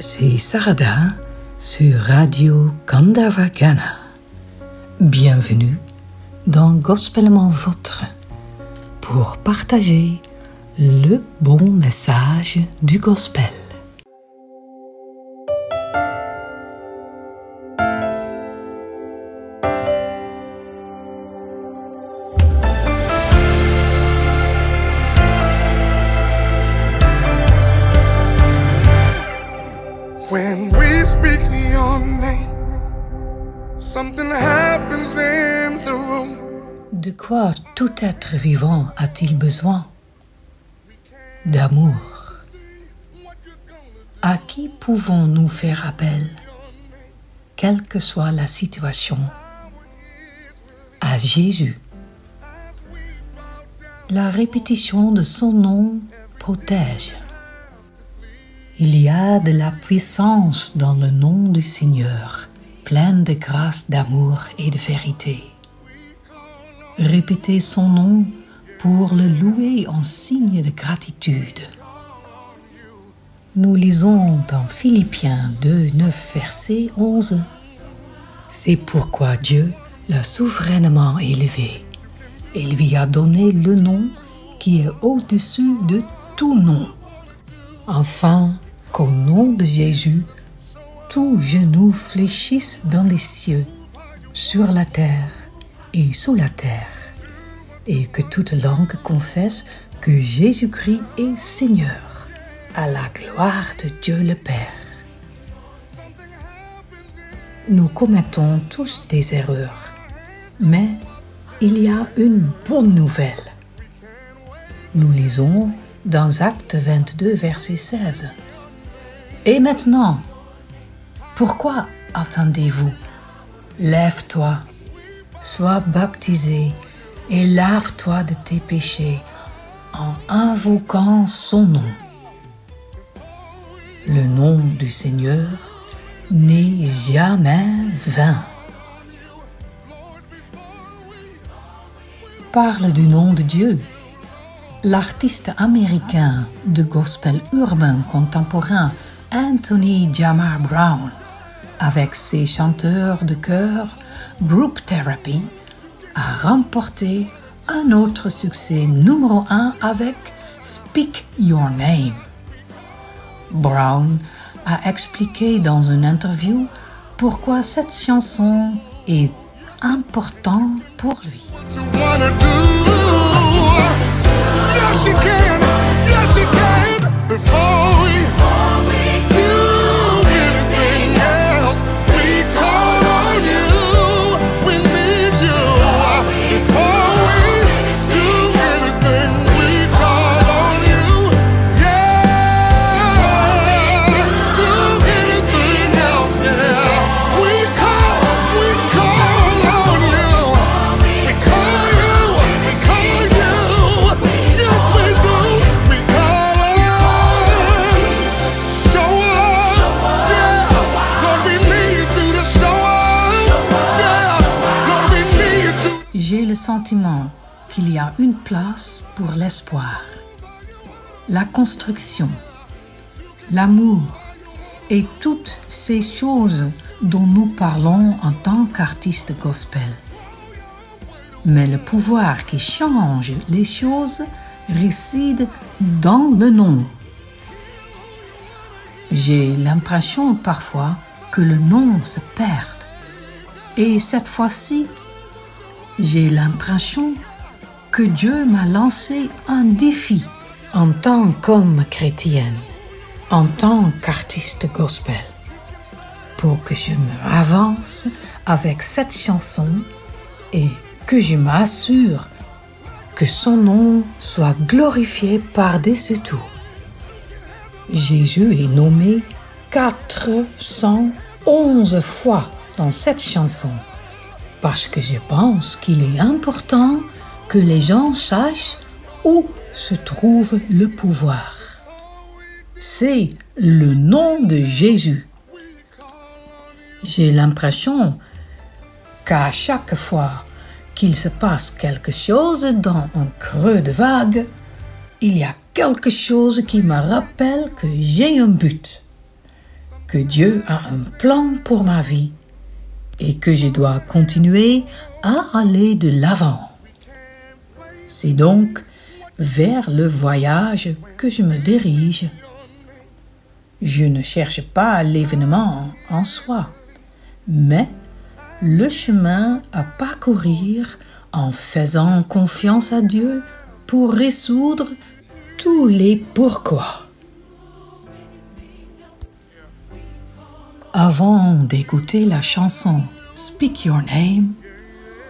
c'est Sarada sur Radio Gandavagana. Bienvenue dans Gospellement Votre pour partager le bon message du Gospel. De quoi tout être vivant a-t-il besoin? D'amour. À qui pouvons-nous faire appel, quelle que soit la situation À Jésus. La répétition de son nom protège. Il y a de la puissance dans le nom du Seigneur, plein de grâce, d'amour et de vérité. Répétez son nom pour le louer en signe de gratitude. Nous lisons dans Philippiens 2, 9, verset 11. C'est pourquoi Dieu l'a souverainement élevé et lui a donné le nom qui est au-dessus de tout nom. Enfin, qu'au nom de Jésus, tout genou fléchisse dans les cieux, sur la terre et sous la terre, et que toute langue confesse que Jésus-Christ est Seigneur, à la gloire de Dieu le Père. Nous commettons tous des erreurs, mais il y a une bonne nouvelle. Nous lisons dans Acte 22, verset 16. Et maintenant, pourquoi attendez-vous? Lève-toi, sois baptisé et lave-toi de tes péchés en invoquant son nom. Le nom du Seigneur n'est jamais vain. Parle du nom de Dieu. L'artiste américain de gospel urbain contemporain Anthony Jamar Brown, avec ses chanteurs de chœur Group Therapy, a remporté un autre succès numéro un avec Speak Your Name. Brown a expliqué dans une interview pourquoi cette chanson est importante pour lui. J'ai le sentiment qu'il y a une place pour l'espoir, la construction, l'amour et toutes ces choses dont nous parlons en tant qu'artistes gospel. Mais le pouvoir qui change les choses réside dans le nom. J'ai l'impression parfois que le nom se perd. Et cette fois-ci, j'ai l'impression que Dieu m'a lancé un défi en tant qu'homme chrétienne, en tant qu'artiste gospel, pour que je me avance avec cette chanson et que je m'assure que son nom soit glorifié par-dessus tout. Jésus est nommé 411 fois dans cette chanson parce que je pense qu'il est important que les gens sachent où se trouve le pouvoir. C'est le nom de Jésus. J'ai l'impression qu'à chaque fois qu'il se passe quelque chose dans un creux de vague, il y a quelque chose qui me rappelle que j'ai un but. que Dieu a un plan pour ma vie et que je dois continuer à aller de l'avant. C'est donc vers le voyage que je me dirige. Je ne cherche pas l'événement en soi, mais le chemin à parcourir en faisant confiance à Dieu pour résoudre tous les pourquoi. Avant d'écouter la chanson Speak Your Name,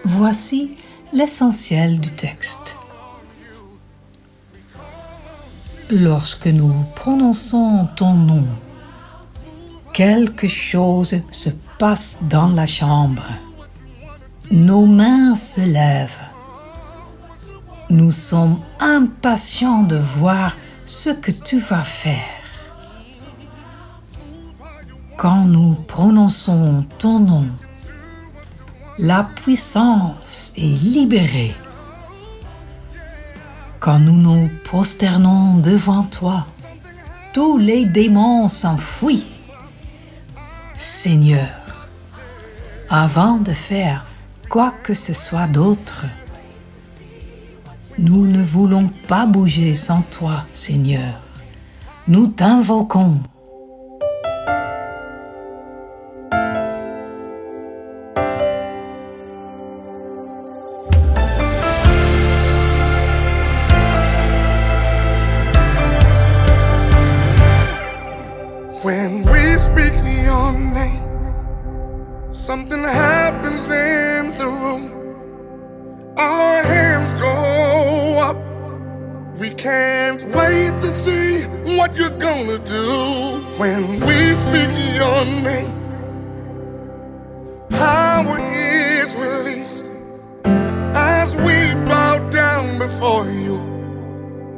voici l'essentiel du texte. Lorsque nous prononçons ton nom, quelque chose se passe dans la chambre. Nos mains se lèvent. Nous sommes impatients de voir ce que tu vas faire. Quand nous prononçons ton nom, la puissance est libérée. Quand nous nous prosternons devant toi, tous les démons s'enfuient. Seigneur, avant de faire quoi que ce soit d'autre, nous ne voulons pas bouger sans toi, Seigneur. Nous t'invoquons. When we speak your name, power is released as we bow down before you.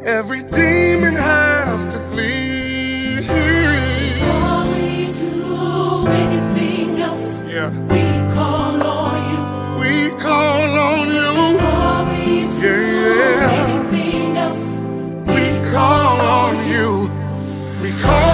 Every demon has to flee. Before we do anything else, Yeah. we call on you. We call on you. Before we do Yeah. anything else, We call on you. We call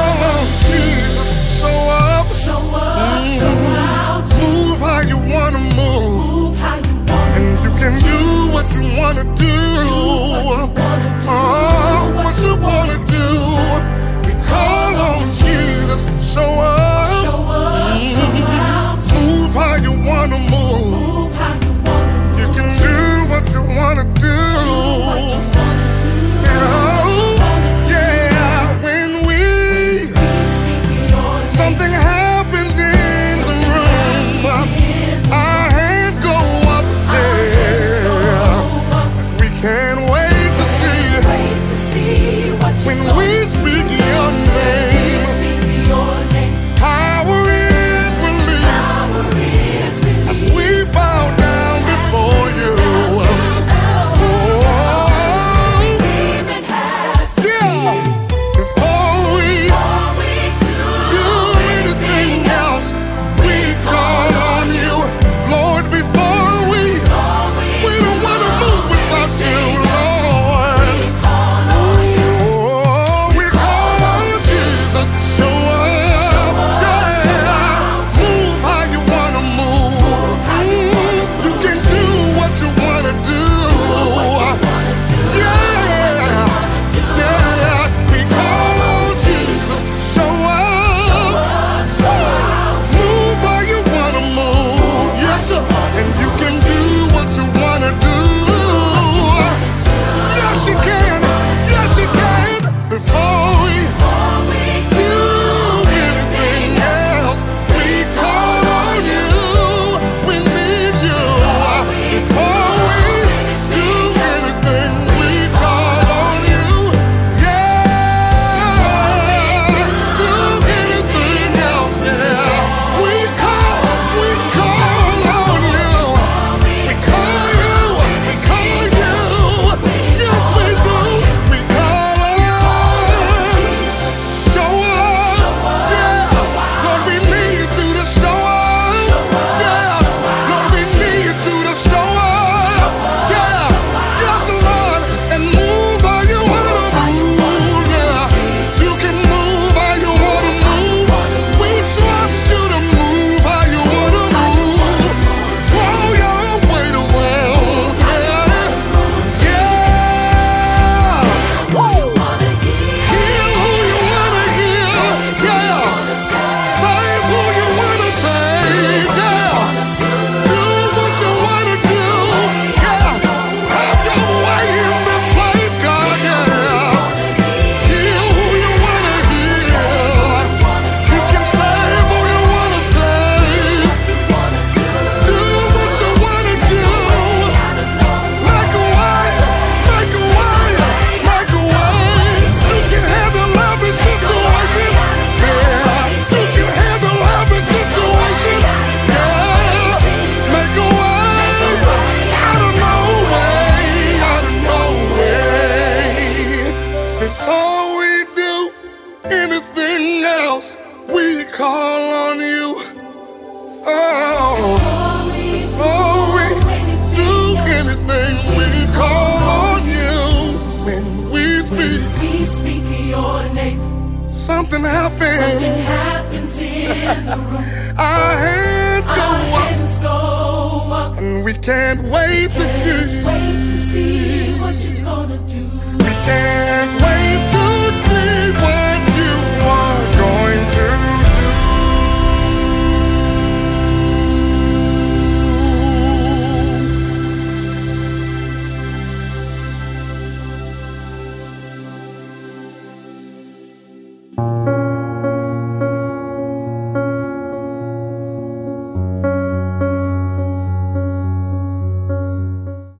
something happens. Something happens in the room. Our hands go Our up, hands go up. and we can't wait to see. Wait to see what you're gonna do. We can't wait to see what